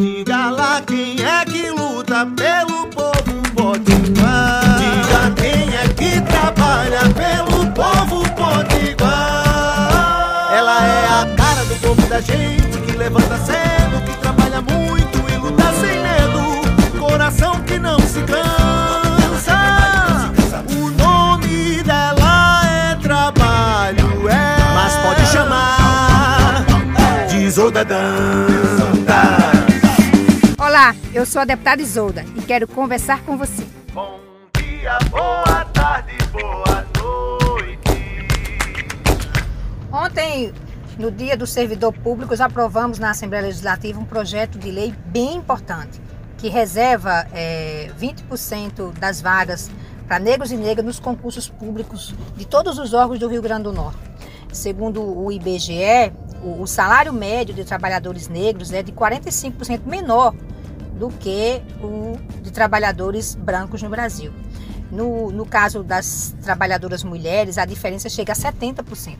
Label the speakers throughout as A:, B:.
A: Diga lá quem é que luta pelo povo potiguar. Diga quem é que trabalha pelo povo potiguar. Ela é a cara do povo da gente que levanta cedo, que trabalha muito e luta sem medo. Coração que não se cansa. O nome dela é trabalho, é. Mas pode chamar de Dantas.
B: Olá, eu sou a deputada Isolda e quero conversar com você.
A: Bom dia, boa tarde, boa noite.
B: Ontem, no Dia do Servidor Público, nós aprovamos na Assembleia Legislativa um projeto de lei bem importante, que reserva é, 20% das vagas para negros e negras nos concursos públicos de todos os órgãos do Rio Grande do Norte. Segundo o IBGE, o salário médio de trabalhadores negros é de 45% menor do que o de trabalhadores brancos no Brasil. No, no caso das trabalhadoras mulheres, a diferença chega a 70%.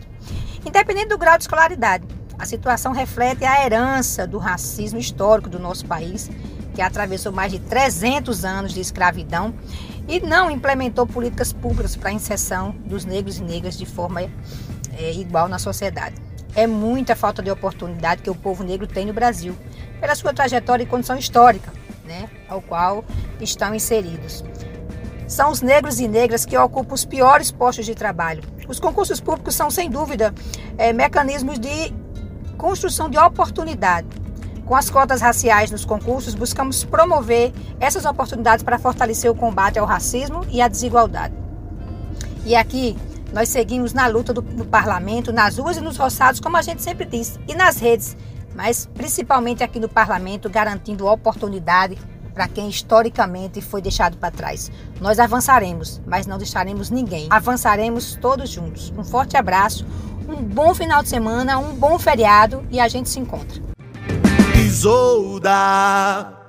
B: Independente do grau de escolaridade, a situação reflete a herança do racismo histórico do nosso país, que atravessou mais de 300 anos de escravidão e não implementou políticas públicas para a inserção dos negros e negras de forma é, igual na sociedade. É muita falta de oportunidade que o povo negro tem no Brasil, pela sua trajetória e condição histórica, né, ao qual estão inseridos. São os negros e negras que ocupam os piores postos de trabalho. Os concursos públicos são, sem dúvida, é, mecanismos de construção de oportunidade. Com as cotas raciais nos concursos, buscamos promover essas oportunidades para fortalecer o combate ao racismo e à desigualdade. E aqui nós seguimos na luta do, do parlamento, nas ruas e nos roçados, como a gente sempre diz, e nas redes, mas principalmente aqui no parlamento, garantindo oportunidade para quem historicamente foi deixado para trás. Nós avançaremos, mas não deixaremos ninguém. Avançaremos todos juntos. Um forte abraço, um bom final de semana, um bom feriado e a gente se encontra.
A: Isolda.